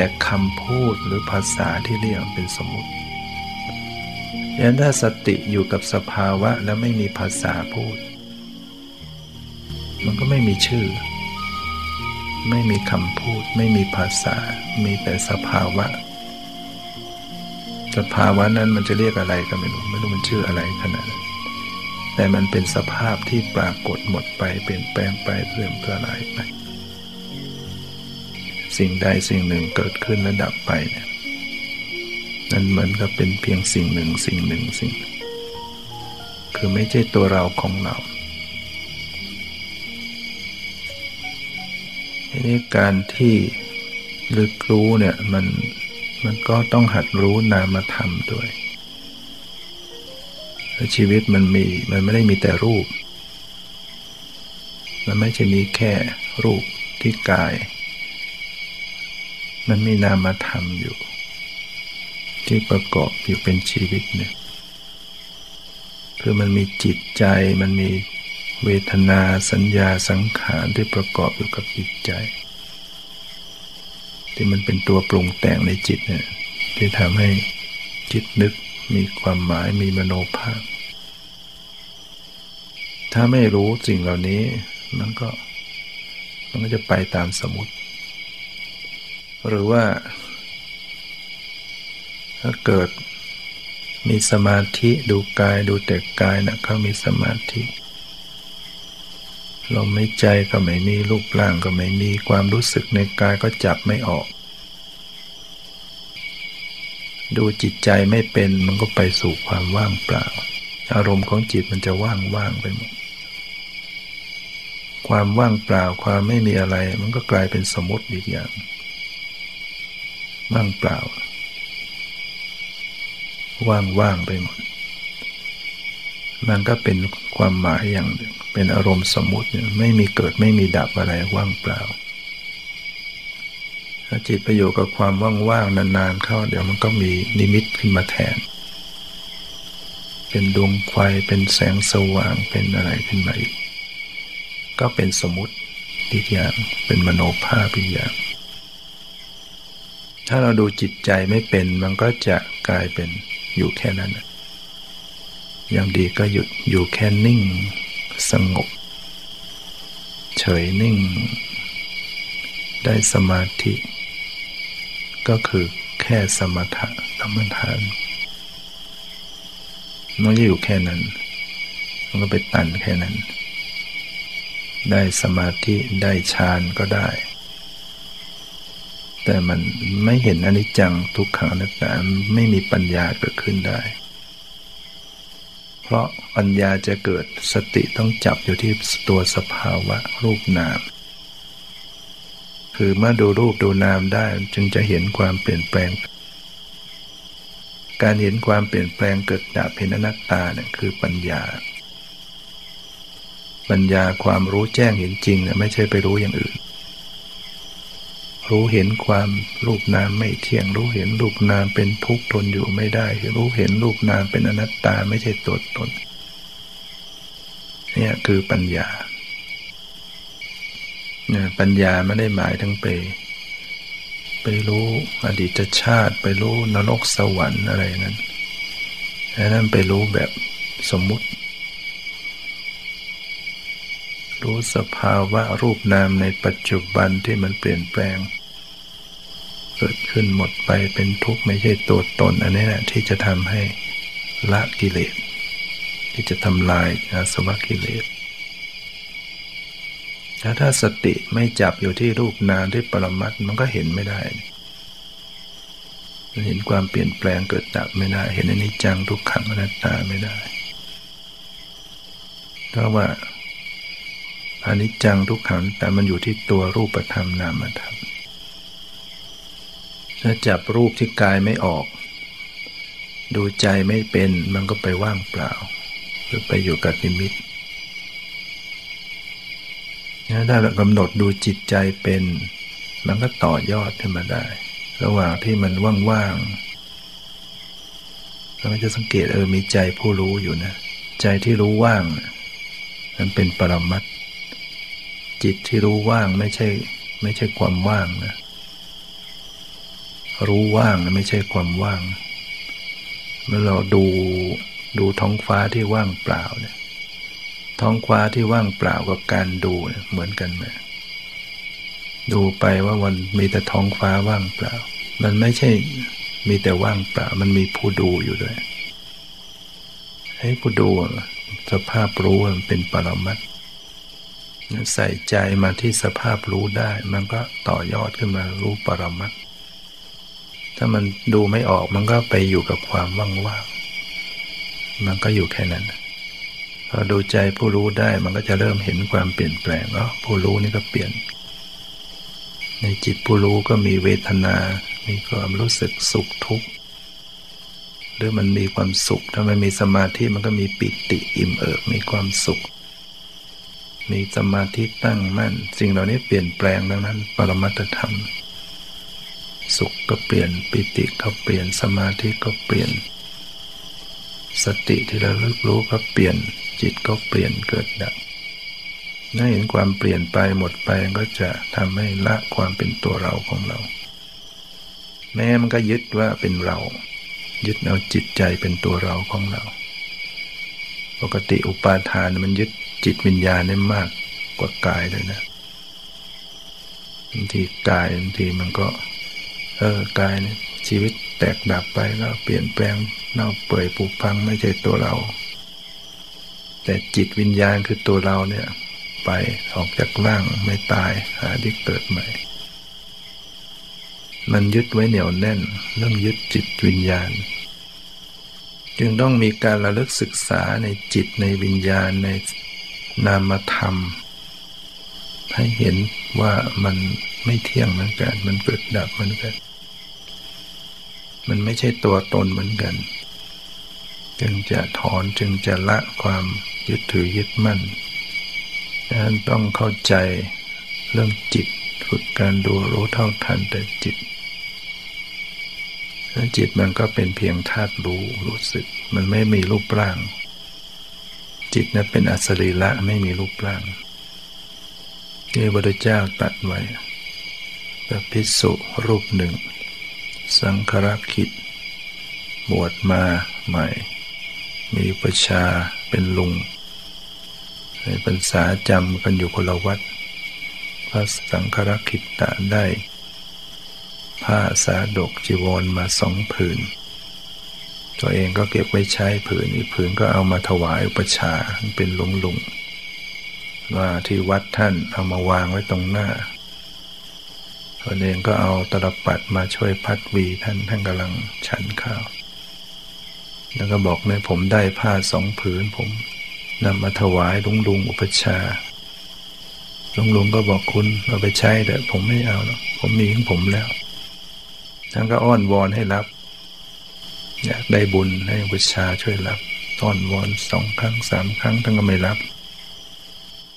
แต่คำพูดหรือภาษาที่เรียกเป็นสมมติยันถ้าสติอยู่กับสภาวะแล้วไม่มีภาษาพูด มันก็ไม่มีชื่อ ไม่มีคำพูด ไม่มีภาษา มีแต่สภาวะ สภาวะนั้นมันจะเรียกอะไรก็ไม่รู้ไม่รู้มันชื่ออะไรขนาดนั้นแต่มันเป็นสภาพที่ปรากฏหมดไปเปลี่ยนแปลงไปเพื่อมเพื่ออะไรไป สิ่งใดสิ่งหนึ่งเกิดขึ้นและดับไปเนี่ยนั่นเหมือนกับเป็นเพียงสิ่งหนึ่งสิ่งหนึ่งสิ่ง คือไม่ใช่ตัวเราของเราทีนี้การที่ลึกรู้เนี่ยมันมันก็ต้องหัดรู้นามธรรมด้วยชีวิตมันมีมันไม่ได้มีแต่รูป มันไม่ใช่มีแค่รูปที่กาย มันมีนามธรรมอยู่ ที่ประกอบอยู่เป็นชีวิตเนี่ยคือมันมีจิตใจมันมีเวทนาสัญญาสังขารที่ประกอบอยู่กับจิตใจ ที่มันเป็นตัวปรุงแต่งในจิตเนี่ยที่ทำให้จิตนึกมีความหมายมีมโนภาพ ถ้าไม่รู้สิ่งเหล่านี้ มันก็ มันก็จะไปตามสมุติ หรือว่า ถ้าเกิดมีสมาธิดูกายดูแต่กายนะเขามีสมาธิลมไม่ใจก็ไม่มีรูปร่างก็ไม่มีความรู้สึกในกายก็จับไม่ออก ดูจิตใจไม่เป็นมันก็ไปสู่ความว่างเปล่า อารมณ์ของจิตมันจะว่างว่างไปหมดความว่างเปล่าความไม่มีอะไร มันก็กลายเป็นสมมติอีกอย่าง ว่างเปล่า ว่างๆไปหมด มันก็เป็นความหมายอย่างหนึ่งเป็นอารมณ์สมมุติไม่มีเกิดไม่มีดับอะไรว่างเปล่าถ้าจิตไปอยู่กับความว่างๆนานๆเข้า เดี๋ยวมันก็มีนิมิตขึ้นมาแทน เป็นดวงไฟเป็นแสงสว่างเป็นอะไรขึ้นมาอีก ก็เป็นสมมติอีกอย่างเป็นมโนภาพอีกอย่าง ถ้าเราดูจิตใจไม่เป็น มันก็จะกลายเป็นอยู่แค่นั้นอย่างดีก็หยุดอยู่แค่นิ่ง สงบ เฉยนิ่ง ได้สมาธิ ก็คือแค่สมถะธรรมทานมันจะอยู่แค่นั้น มันก็ไปตันแค่นั้น ได้สมาธิได้ฌานก็ได้ แต่มันไม่เห็นอนิจจังทุกขังนัตตาไม่มีปัญญาเกิดขึ้นได้ เพราะปัญญาจะเกิดสติต้องจับอยู่ที่ตัวสภาวะรูปนาม คือเมื่อดูรูปดูนามได้จึงจะเห็นความเปลี่ยนแปลง การเห็นความเปลี่ยนแปลงเกิดดับเห็นอนัตตาเนี่ยคือปัญญา ปัญญาความรู้แจ้งเห็นจริงเนี่ยไม่ใช่ไปรู้อย่างอื่น รู้เห็นความรูปนามไม่เที่ยง รู้เห็นรูปนามเป็นทุกข์ทนอยู่ไม่ได้ รู้เห็นรูปนามเป็นอนัตตาไม่ใช่ตัวตนเนี่ยคือปัญญาเนี่ยปัญญาไม่ได้หมายถึงไป ไปรู้อดีตชาติ ไปรู้นรกสวรรค์อะไรนั้นแต่นั้นไปรู้แบบสมมุติ รู้สภาวะรูปนามในปัจจุบันที่มันเปลี่ยนแปลง เกิดขึ้นหมดไปเป็นทุกข์ไม่ใช่ตัวตน อันนี้แหละที่จะทำให้ละกิเลส ที่จะทำลายอาสวะกิเลสถ้าถ้าสติไม่จับอยู่ที่รูปนามที่ปรมัตมันก็เห็นไม่ได้มันเห็นความเปลี่ยนแปลงเกิดดับไม่ได้ เห็นอนิจจังทุกขังอนัตตาไม่ได้เพราะว่าอนิจจังทุกขังแต่มันอยู่ที่ตัวรูปธรรมนามธรรม ถ้าจับรูปที่กายไม่ออก ดูใจไม่เป็นมันก็ไปว่างเปล่า หรือไปอยู่กับนิมิตถ้าเรากำหนดดูจิตใจเป็น มันก็ต่อยอดขึ้นมาได้ ระหว่างที่มันว่างๆเราจะสังเกตเออมีใจผู้รู้อยู่นะ ใจที่รู้ว่างมันเป็นปรมัตจิตที่รู้ว่างไม่ใช่ ไม่ใช่ความว่างนะ รู้ว่างไม่ใช่ความว่าง เมื่อเราดูดูท้องฟ้าที่ว่างเปล่าเนี่ย ท้องฟ้าที่ว่างเปล่ากับการดูเนี่ยเหมือนกันไหมดูไปว่าวันมีแต่ท้องฟ้าว่างเปล่า มันไม่ใช่มีแต่ว่างเปล่า มันมีผู้ดูอยู่ด้วยให้ผู้ดูสภาพรู้มันเป็นปรมัตใส่ใจมาที่สภาพรู้ได้ มันก็ต่อยอดขึ้นมารู้ปรมัต ถ้ามันดูไม่ออกมันก็ไปอยู่กับความว่างๆมันก็อยู่แค่นั้นพอดูใจผู้รู้ได้มันก็จะเริ่มเห็นความเปลี่ยนแปลงอ๋อผู้รู้นี่ก็เปลี่ยน ในจิตผู้รู้ก็มีเวทนา มีความรู้สึกสุขทุกข์หรือมันมีความสุขถ้ามันมีสมาธิมันก็มีปิติอิ่มเอิบมีความสุข มีสมาธิตั้งมั่นสิ่งเหล่านี้เปลี่ยนแปลงดังนั้น ปรมัตธรรม สุขก็เปลี่ยนปิติก็เปลี่ยนสมาธิก็เปลี่ยน สติที่เราลึกรู้ก็เปลี่ยน จิตก็เปลี่ยนเกิดดับน่าเห็นความเปลี่ยนไปหมดไปก็จะทำให้ละความเป็นตัวเราของเรา แม้มันก็ยึดว่าเป็นเรา ยึดเอาจิตใจเป็นตัวเราของเรา ปกติอุปาทานมันยึดจิตวิญญาณได้มากกว่ากายเลยนะบางทีกายบางทีมันก็ เออกายเนี่ยชีวิตแตกดับไปก็เปลี่ยนแปลงเน่าเปื่อยผุพังไม่ใช่ตัวเรา แต่จิตวิญญาณคือตัวเราเนี่ย ไปออกจากร่างไม่ตายหาที่เกิดใหม่ มันยึดไว้เหนียวแน่นเรื่องยึดจิตวิญญาณ จึงต้องมีการระลึกศึกษาในจิตในวิญญาณในนามธรรม ให้เห็นว่ามันไม่เที่ยงเหมือนกัน มันเกิดดับเหมือนกัน มันไม่ใช่ตัวตนเหมือนกัน จึงจะถอนจึงจะละความยึดถือยึดมั่นดังนั้นต้องเข้าใจเรื่องจิตฝึกการดูรู้เท่าทันแต่จิตแล้วจิตมันก็เป็นเพียงธาตุรู้รู้สึก มันไม่มีรูปร่าง จิตนั้นเป็นอสรีละไม่มีรูปร่างที่พระพุทธเจ้าตัดไว้พระพิสุรูปหนึ่ง สังครคิดบวชมาใหม่ มีประชาเป็นลุง ในพรรษาจำกันอยู่คนละวัดพระสังครคิดตะได้ ผ้าสาดกจีวรมาสองผืน ตัวเองก็เก็บไว้ใช้ผืนอีกผืนก็เอามาถวายอุปชาเป็นลุงลุงว่าที่วัดท่านเอามาวางไว้ตรงหน้า ตนเองก็เอาตลปัดมาช่วยพัดวีท่านท่านกำลังฉันข้าว แล้วก็บอกในผมได้ผ้าสองผืนผมนำมาถวายลุงลุงอุปชาลุงลุงก็บอกคุณเอาไปใช้แต่ผมไม่เอาแล้วผมมีของผมแล้ว ท่านก็อ้อนวอนให้รับ อยากได้บุญให้อุปชาช่วยรับอ้อนวอนสองครั้งสามครั้งท่านก็ไม่รับ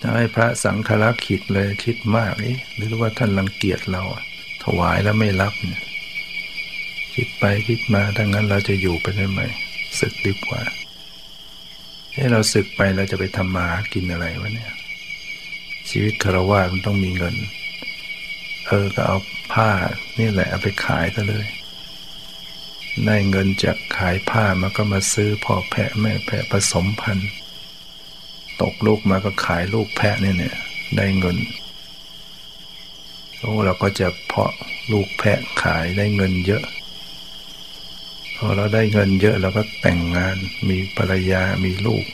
ทำให้พระสังฆรักษ์ขิดเลยคิดมากนี่หรือว่าท่านรังเกียจเรา ถวายแล้วไม่รับเนี่ยคิดไปคิดมาทั้งนั้นเราจะอยู่ไปได้ไหมศึกดีกว่าให้เราศึกไปเราจะไปทำมากินอะไรวะเนี่ย ชีวิตคารวะมันต้องมีเงิน เออก็เอาผ้านี่แหละเอาไปขายซะเลยได้เงินจากขายผ้ามันก็มาซื้อพ่อแพะแม่แพะผสมพันธุ์ ตกลูกมาก็ขายลูกแพะเนี่ยเนี่ยได้เงินโอ้เราก็จะเพาะลูกแพะขายได้เงินเยอะ พอเราได้เงินเยอะเราก็แต่งงานมีภรรยามีลูก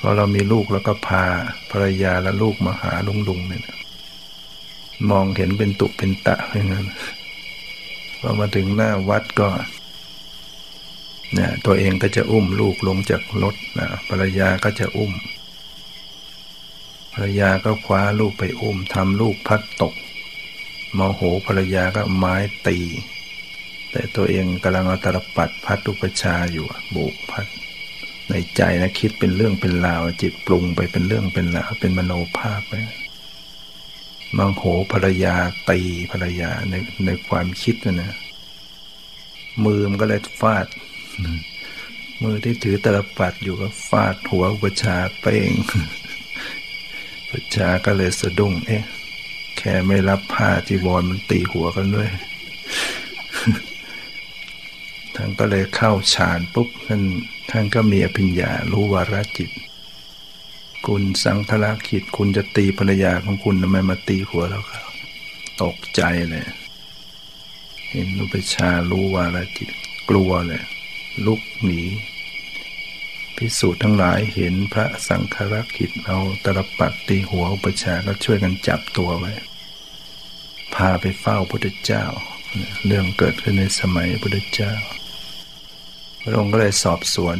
พอเรามีลูกแล้วก็พาภรรยาและลูกมาหาลุงลุงเนี่ยมองเห็นเป็นตุเป็นตะอย่างนั้นพอมาถึงหน้าวัดก็ นะตัวเองก็จะอุ้มลูกลงจากรถนะภรรยาก็จะอุ้ม ภรรยาก็คว้าลูกไปอุ้มทำลูกพัดตกมโหภรรยาก็ไม้ตี แต่ตัวเองกำลังเอาตรปัดพัดอุปชาอยู่โบกพัด ในใจนะคิดเป็นเรื่องเป็นราว จิตปรุงไปเป็นเรื่องเป็นราวเป็นมโนภาพไปมังโหภรรยาตีภรรยาในในความคิดนะนะมือมันก็เลยฟาด มือที่ถือตลปัดอยู่ก็ฟาดหัวอุปชาเป้งอุปชาก็เลยสะดุ้งเอ๊ะแค่ไม่รับผ้าจีวรมันตีหัวกันด้วยท่านก็เลยเข้าฌานปุ๊บท่านท่านก็มีอภิญญารู้วาระจิต คุณสังทราคิดคุณจะตีภรรยาของคุณทำไมมาตีหัวเราครับตกใจเลย เห็นอุปชารู้วาระจิต กลัวเลย ลุกหนีพิสูจน์ทั้งหลายเห็นพระสังฆรักขิตเอาตรปัดตีหัวอุปชาก็ช่วยกันจับตัวไว้ พาไปเฝ้าพุทธเจ้า เรื่องเกิดขึ้นในสมัยพุทธเจ้า พระองค์ก็เลยสอบสวน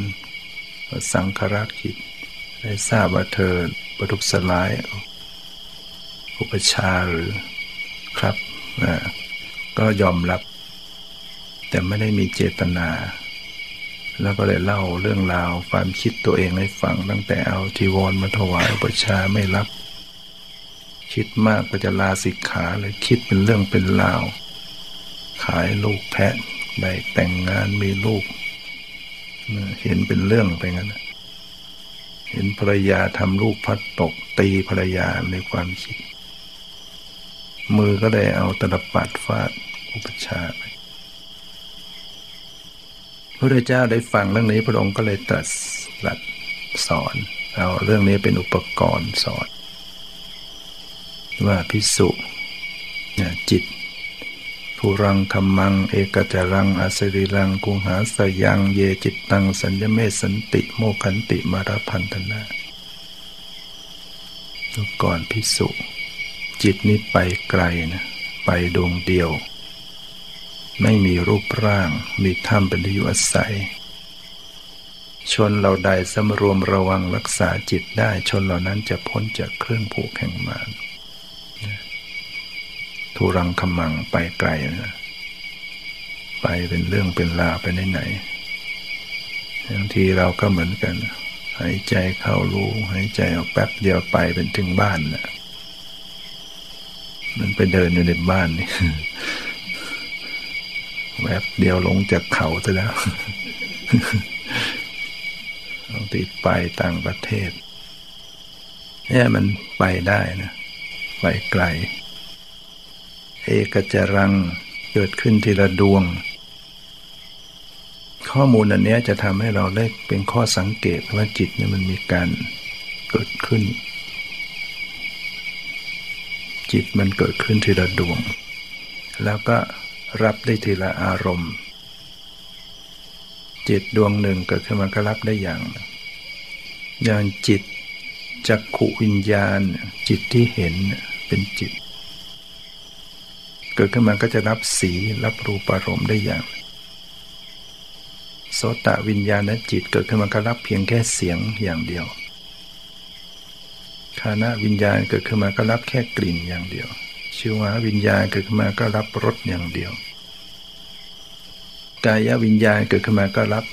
สังฆรักขิตได้ทราบว่าเธอประทุษร้ายอุปชาหรือครับ ก็ยอมรับ แต่ไม่ได้มีเจตนา แล้วก็เลยเล่าเรื่องราวความคิดตัวเองให้ฟังตั้งแต่เอาทีวรมาถวายประชาไม่รับ คิดมากก็จะลาสิกขาเลยคิดเป็นเรื่องเป็นราว ขายลูกแพะได้แต่งงานมีลูก เห็นเป็นเรื่องไปงั้นเห็นภรรยาทำลูกพัดตกตีภรรยาในความคิด มือก็ได้เอาตะปัดฟาดอุปชาไป พระเจ้าได้ฟังเรื่องนี้พระองค์ก็เลยตรัสรัสสอนเอาเรื่องนี้เป็นอุปกรณ์สอน ว่าพิสุจิตภูรังคำมัง เอกจรังอาสริรังกุงหาสยัง เยจิตตัง สัญญเมสันติ โมขันติมารพันธนาก่อนพิสุจิตนี้ไปไกลนะ ไปดวงเดียว ไม่มีรูปร่าง มีถ้ำเป็นที่อยู่อาศัย ชนเราใดสำรวมระวังรักษาจิตได้ชนเหล่านั้นจะพ้นจากเครื่องผูกแห่งมารทุรังขมังไปไกลนะไปเป็นเรื่องเป็นราไปไหนๆบางทีเราก็เหมือนกันหายใจเข้ารู้หายใจออกแป๊บเดียวไปเป็นถึงบ้านนะมันไปเดินอยู่ในบ้านนี่ แวบเดียวลงจากเขาซะแล้วบางทีไปต่างประเทศเนี่ยมันไปได้นะ ไปไกล เอกจรังเกิดขึ้นทีละดวง ข้อมูลอันนี้จะทำให้เราได้เป็นข้อสังเกตว่าจิตเนี่ยมันมีการเกิดขึ้น จิตมันเกิดขึ้นทีละดวง แล้วก็ รับได้ทีละอารมณ์ จิตดวงหนึ่งเกิดขึ้นมาก็รับได้อย่าง อย่างจิตจักขุวิญญาณ จิตที่เห็นเป็นจิต เกิดขึ้นมาก็จะรับสีรับรูปารมณ์ได้อย่าง โสตวิญญาณจิตเกิดขึ้นมาก็รับเพียงแค่เสียงอย่างเดียวคานะวิญญาณเกิดขึ้นมาก็รับแค่กลิ่นอย่างเดียว ชิวหาวิญญาณเกิดขึ้นมาก็รับรสอย่างเดียว กายวิญญาณเกิดขึ้นมาก็รับ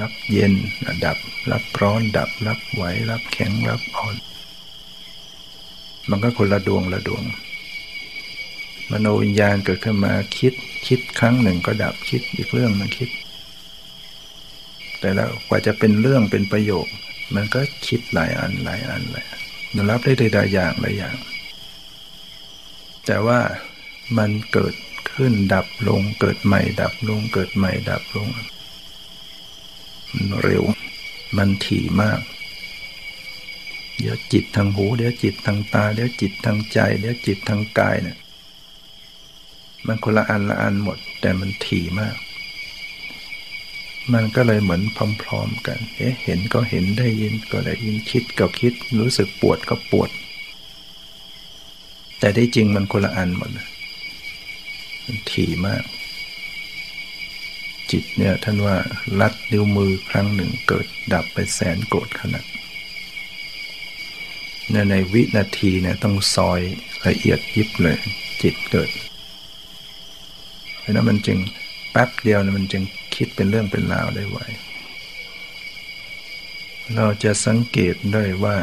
รับเย็นดับ รับร้อนดับ รับไหวรับแข็งรับอ่อน มันก็คนละดวงละดวง มโนวิญญาณเกิดขึ้นมาคิด คิดครั้งหนึ่งก็ดับคิดอีกเรื่องนึงคิด แต่แล้วกว่าจะเป็นเรื่องเป็นประโยค มันก็คิดหลายอันหลายอันหลายมันรับได้หลายอย่างหลายอย่าง แต่ว่ามันเกิดขึ้นดับลงเกิดใหม่ ดับลงเกิดใหม่ ดับลงมันเร็ว มันถี่มาก เดี๋ยวจิตทางหู เดี๋ยวจิตทางตา เดี๋ยวจิตทางใจ เดี๋ยวจิตทางกายเนี่ยมันคนละอันละอันหมด แต่มันถี่มาก มันก็เลยเหมือนพร้อม ๆ กัน เอ๊ะเห็นก็เห็นได้ยินก็ได้ยินคิดก็คิด รู้สึกปวดก็ปวด แต่ที่จริงมันคนละอันหมดมันถี่มาก จิตเนี่ยท่านว่าลัดนิ้วมือครั้งหนึ่งเกิดดับไปแสนโกรธขนาดในวินาทีเนี่ยต้องซอยละเอียดยิบเลย จิตเกิดเพราะนั้นมันจึงแป๊บเดียวนะมันจึงคิดเป็นเรื่องเป็นราวได้ไว เราจะสังเกตได้ว่า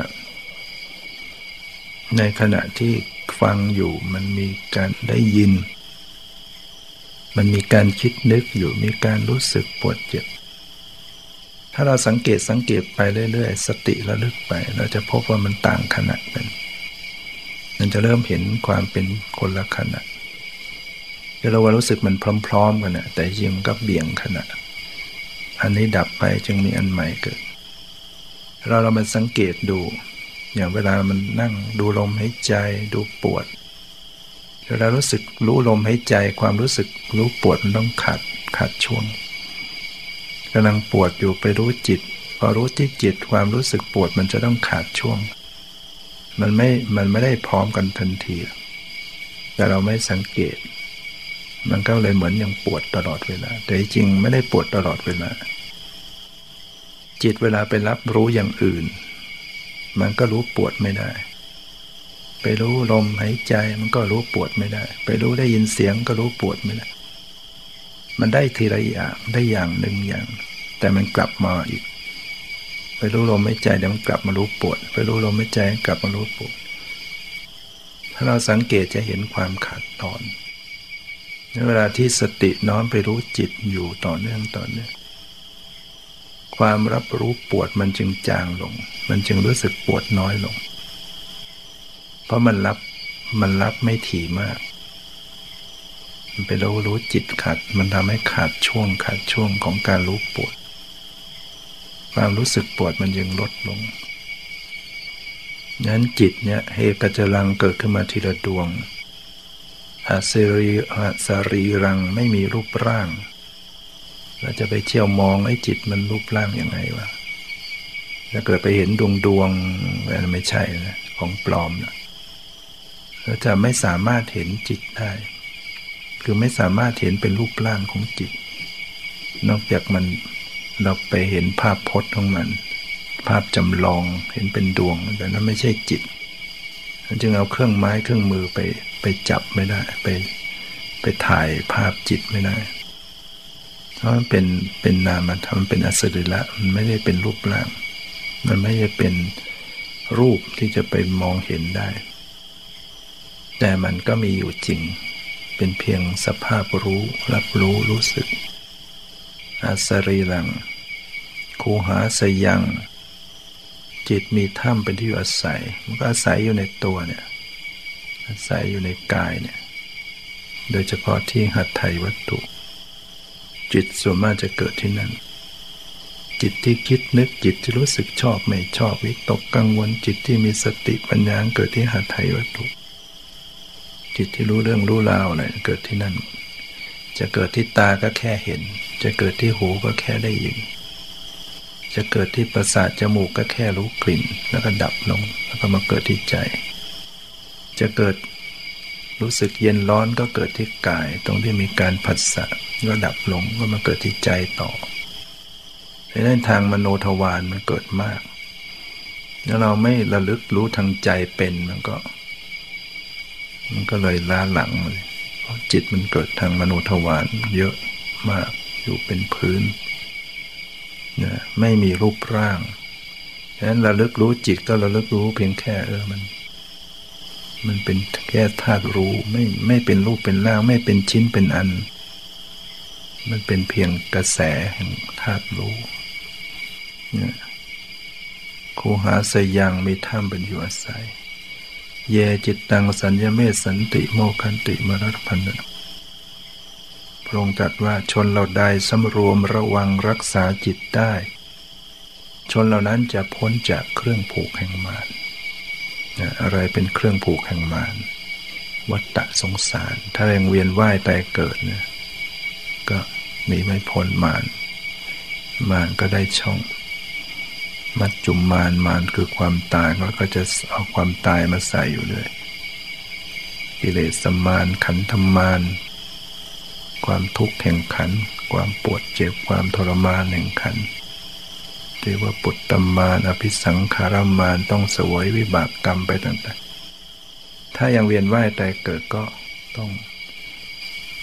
ในขณะที่ ฟังอยู่ มันมีการได้ยิน มันมีการคิดนึกอยู่มีการรู้สึกปวดเจ็บ ถ้าเราสังเกตสังเกตไปเรื่อยๆ สติระลึกไป เราจะพบว่ามันต่างขนาดกันมันจะเริ่มเห็นความเป็นคนละขนาดเดี๋ยวเราว่ารู้สึกมันพร้อม ๆ กันนะแต่จริงก็เบี่ยงขนาดอันนี้ดับไปจึงมีอันใหม่เกิด เราเรามาสังเกตดู อย่างเวลามันนั่งดูลมหายใจดูปวดเวลารู้สึกรู้ลมหายใจความรู้สึกรู้ปวดมันต้องขาดขาดช่วงกำลังปวดอยู่ไปรู้จิต พอรู้ที่จิตความรู้สึกปวดมันจะต้องขาดช่วง มันไม่มันไม่ได้พร้อมกันทันที แต่เราไม่สังเกต มันก็เลยเหมือนยังปวดตลอดเวลา แต่จริงไม่ได้ปวดตลอดเวลาจิตเวลาไปรับรู้อย่างอื่น มันก็รู้ปวดไม่ได้ ไปรู้ลมหายใจมันก็รู้ปวดไม่ได้ ไปรู้ได้ยินเสียงก็รู้ปวดไม่ได้ มันได้ทีละอย่างได้อย่างหนึ่งอย่าง แต่มันกลับมาอีก ไปรู้ลมหายใจเดี๋ยวมันกลับมารู้ปวด ไปรู้ลมหายใจกลับมารู้ปวด ถ้าเราสังเกตจะเห็นความขาดตอนในเวลาที่สติน้อมไปรู้จิตอยู่ต่อเนื่องต่อเนื่อง ความรับรู้ปวดมันจึงจางลง มันจึงรู้สึกปวดน้อยลง เพราะมันรับมันรับไม่ถี่มาก มันไปรู้รู้จิตขาด มันทำให้ขาดช่วงขาดช่วงของการรู้ปวด ความรู้สึกปวดมันยังลดลงนั้นจิตเนี่ยเฮกจลังเกิดขึ้นมาทีละดวงอาสรีอาสรีรังไม่มีรูปร่าง เราจะไปเที่ยวมองไอ้จิตมันรูปร่างยังไงวะถ้าเกิดไปเห็นดวงดวงมันไม่ใช่นะของปลอมนะเราจะไม่สามารถเห็นจิตได้ คือไม่สามารถเห็นเป็นรูปร่างของจิต นอกจากมันเราไปเห็นภาพพจน์ของมัน ภาพจำลองเห็นเป็นดวงแต่นั้นไม่ใช่จิตมันจึงเอาเครื่องไม้เครื่องมือไปไปจับไม่ได้ ไปไปถ่ายภาพจิตไม่ได้ เพราะมันเป็นเป็นนามธรรมเป็นอสริละมันไม่ได้เป็นรูปร่าง มันไม่ได้เป็นรูปที่จะไปมองเห็นได้ แต่มันก็มีอยู่จริง เป็นเพียงสภาพรู้ รับรู้รู้สึกอาสรีลัง คูหาสยัง จิตมีถ้ำเป็นที่อยู่อาศัย มันก็อาศัยอยู่ในตัวเนี่ย อาศัยอยู่ในกายเนี่ย โดยเฉพาะที่หัตถยวัตถุ จิตส่วนมากจะเกิดที่นั่น จิตที่คิดนึกจิตที่รู้สึกชอบไม่ชอบวิตกกังวลจิตที่มีสติปัญญาเกิดที่หัตถยวัตถุ จิตที่รู้เรื่องรู้ราวอะไรเกิดที่นั่น จะเกิดที่ตาก็แค่เห็น จะเกิดที่หูก็แค่ได้ยิน จะเกิดที่ประสาทจมูกก็แค่รู้กลิ่น แล้วก็ดับลงแล้วก็มาเกิดที่ใจ จะเกิด รู้สึกเย็นร้อนก็เกิดที่กาย ตรงที่มีการผัสสะก็ดับลงก็มาเกิดที่ใจต่อในด้านทางมโนทวารมันเกิดมาก แล้วเราไม่ระลึกรู้ทางใจเป็นมันก็ มันก็เลยล้าหลังเลยเพราะจิตมันเกิดทางมโนทวารเยอะมากอยู่เป็นพื้นนะไม่มีรูปร่างฉะนั้นระลึกรู้จิตก็ระลึกรู้เพียงแค่เออมัน มันเป็นแค่ธาตุรู้ไม่ไม่เป็นรูปเป็นร่างไม่เป็นชิ้นเป็นอัน มันเป็นเพียงกระแสแห่งธาตุรู้เนี่ยคูหาสยังมีถ้ำเป็นอยู่อาศัย เยจิตตังสัญญเมสันติโมคันติมรัตพันธ์พระองค์ตรัสว่าชนเราใดสำรวมระวังรักษาจิตได้ ชนเหล่านั้นจะพ้นจากเครื่องผูกแห่งมาร อะไรเป็นเครื่องผูกแห่งมารวัฏฏะสงสาร ถ้าแรงเวียนว่ายแต่เกิดเนี่ยก็หนีไม่พ้นมารมารก็ได้ช่อง มัดจุมมารมารคือความตายก็จะเอาความตายมาใส่อยู่เลยกิเลสมารขันธมารความทุกข์แห่งขัน ความปวดเจ็บความทรมานแห่งขันธ เรียกว่าปุตตมานอภิสังขารมานต้องสวยวิบากกรรมไปต่างๆ ถ้ายังเวียนว่ายแต่เกิดก็ต้อง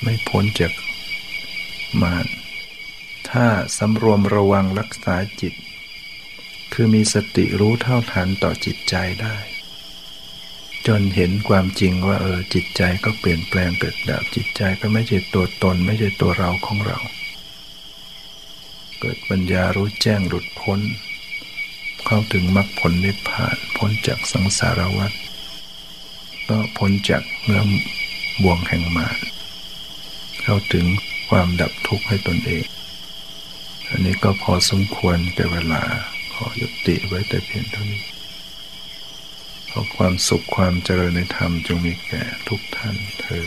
ไม่พ้นจากมานถ้าสำรวมระวังรักษาจิต คือมีสติรู้เท่าทันต่อจิตใจได้ จนเห็นความจริงว่าเออจิตใจก็เปลี่ยนแปลงเกิดดับจิตใจก็ไม่ใช่ตัวตน ไม่ใช่ตัวเราของเรา เกิดปัญญารู้แจ้งหลุดพ้น เข้าถึงมรรคผลนิพพานพ้นจากสังสารวัฏก็พ้นจากเงื่อมบ่วงแห่งมารเข้าถึงความดับทุกข์ให้ตนเอง อันนี้ก็พอสมควรแก่เวลาขอยุติไว้แต่เพียงเท่านี้ขอความสุขความเจริญในธรรมจงมีแก่ทุกท่านเธอ